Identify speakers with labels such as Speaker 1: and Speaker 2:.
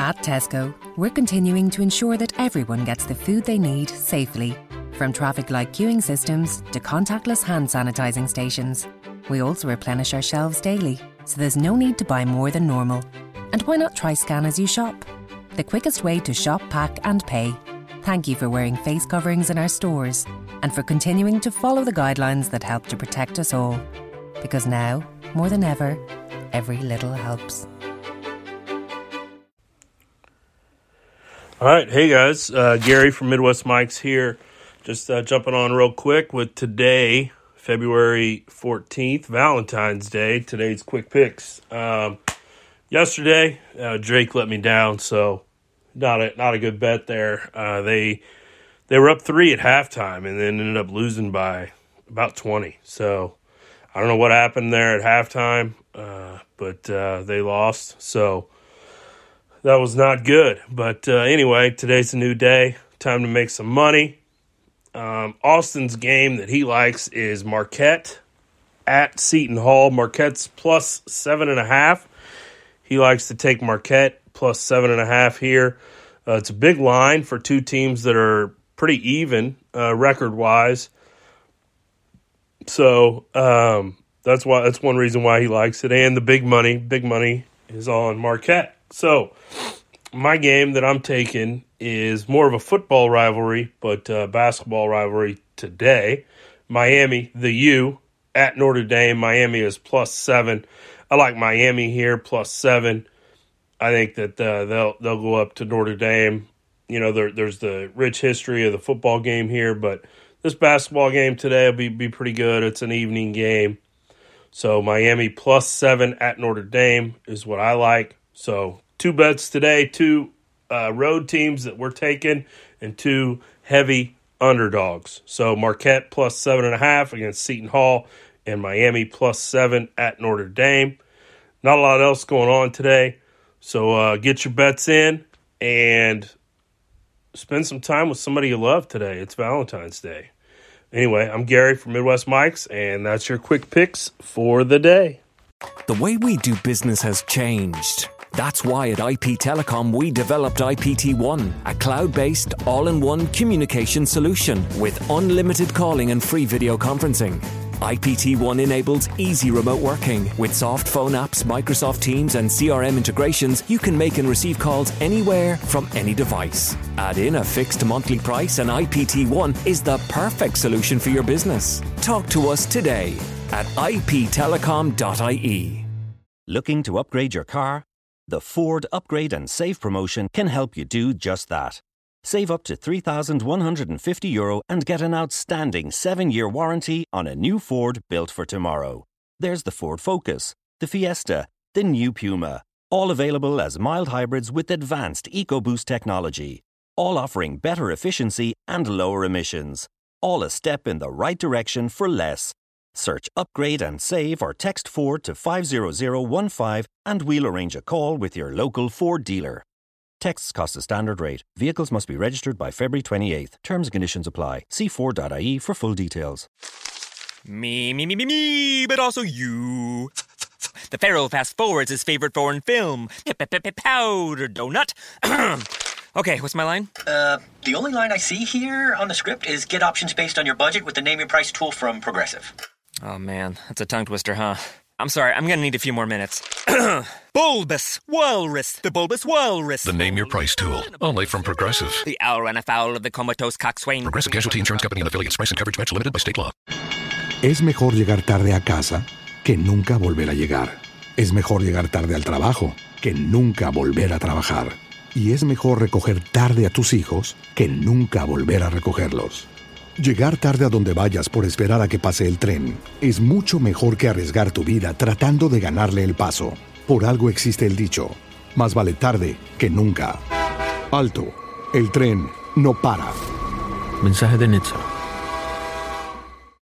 Speaker 1: At Tesco, we're continuing to ensure that everyone gets the food they need safely. From traffic light queuing systems to contactless hand sanitizing stations. We also replenish our shelves daily, so there's no need to buy more than normal. And why not try scan as you shop? The quickest way to shop, pack, and pay. Thank you for wearing face coverings in our stores and for continuing to follow the guidelines that help to protect us all. Because now, more than ever, every little helps.
Speaker 2: All right, hey guys, uh, Gary from Midwest Mikes here. Just uh, jumping on real quick with today, February 14th, Valentine's Day. Today's quick picks. Um, yesterday, uh, Drake let me down, so not a not a good bet there. Uh, they they were up three at halftime and then ended up losing by about 20. So I don't know what happened there at halftime, uh, but uh, they lost. So that was not good. But uh, anyway, today's a new day. Time to make some money. Um, Austin's game that he likes is Marquette at Seton Hall. Marquette's plus seven and a half. He likes to take Marquette plus seven and a half here. Uh, it's a big line for two teams that are pretty even uh, record wise. So um, that's why that's one reason why he likes it. And the big money, big money is on Marquette. So, my game that I'm taking is more of a football rivalry, but uh, basketball rivalry today. Miami, the U at Notre Dame. Miami is plus seven. I like Miami here plus seven. I think that uh, they'll they'll go up to Notre Dame. You know, there, there's the rich history of the football game here, but this basketball game today will be be pretty good. It's an evening game, so Miami plus seven at Notre Dame is what I like. So two bets today, two uh, road teams that we're taking, and two heavy underdogs. So Marquette plus seven and a half against Seton Hall, and Miami plus seven at Notre Dame. Not a lot else going on today, so uh, get your bets in and spend some time with somebody you love today. It's Valentine's Day. Anyway, I'm Gary from Midwest Mikes, and that's your quick picks for the day.
Speaker 3: The way we do business has changed. That's why at IP Telecom we developed IPT1, a cloud based, all in one communication solution with unlimited calling and free video conferencing. IPT1 enables easy remote working. With soft phone apps, Microsoft Teams, and CRM integrations, you can make and receive calls anywhere from any device. Add in a fixed monthly price, and IPT1 is the perfect solution for your business. Talk to us today at iptelecom.ie.
Speaker 4: Looking to upgrade your car? The Ford Upgrade and Save promotion can help you do just that. Save up to €3,150 Euro and get an outstanding 7 year warranty on a new Ford built for tomorrow. There's the Ford Focus, the Fiesta, the new Puma, all available as mild hybrids with advanced EcoBoost technology, all offering better efficiency and lower emissions, all a step in the right direction for less. Search Upgrade and Save or text Ford to 50015 and we'll arrange a call with your local Ford dealer. Texts cost a standard rate. Vehicles must be registered by February 28th. Terms and conditions apply. See Ford.ie for full details.
Speaker 5: Me, me, me, me, me, but also you. The Pharaoh fast forwards his favorite foreign film, Powder Donut. okay, what's my line?
Speaker 6: Uh, the only line I see here on the script is get options based on your budget with the Name Your Price tool from Progressive.
Speaker 5: Oh man, that's a tongue twister, huh? I'm sorry, I'm gonna need a few more minutes. bulbous Walrus, the Bulbous Walrus.
Speaker 7: The Name Your Price tool, only from Progressive.
Speaker 5: The owl ran afoul of the comatose coxswain.
Speaker 7: Progressive Casualty Insurance Company and affiliates. Price and coverage match limited by state law.
Speaker 8: Es mejor llegar tarde a casa que nunca volver a llegar. Es mejor llegar tarde al trabajo que nunca volver a trabajar. Y es mejor recoger tarde a tus hijos que nunca volver a recogerlos. Llegar tarde a donde vayas por esperar a que pase el tren es mucho mejor que arriesgar tu vida tratando de ganarle el paso. Por algo existe el dicho, más vale tarde que nunca. Alto, el tren no para.
Speaker 9: Mensaje de Netza.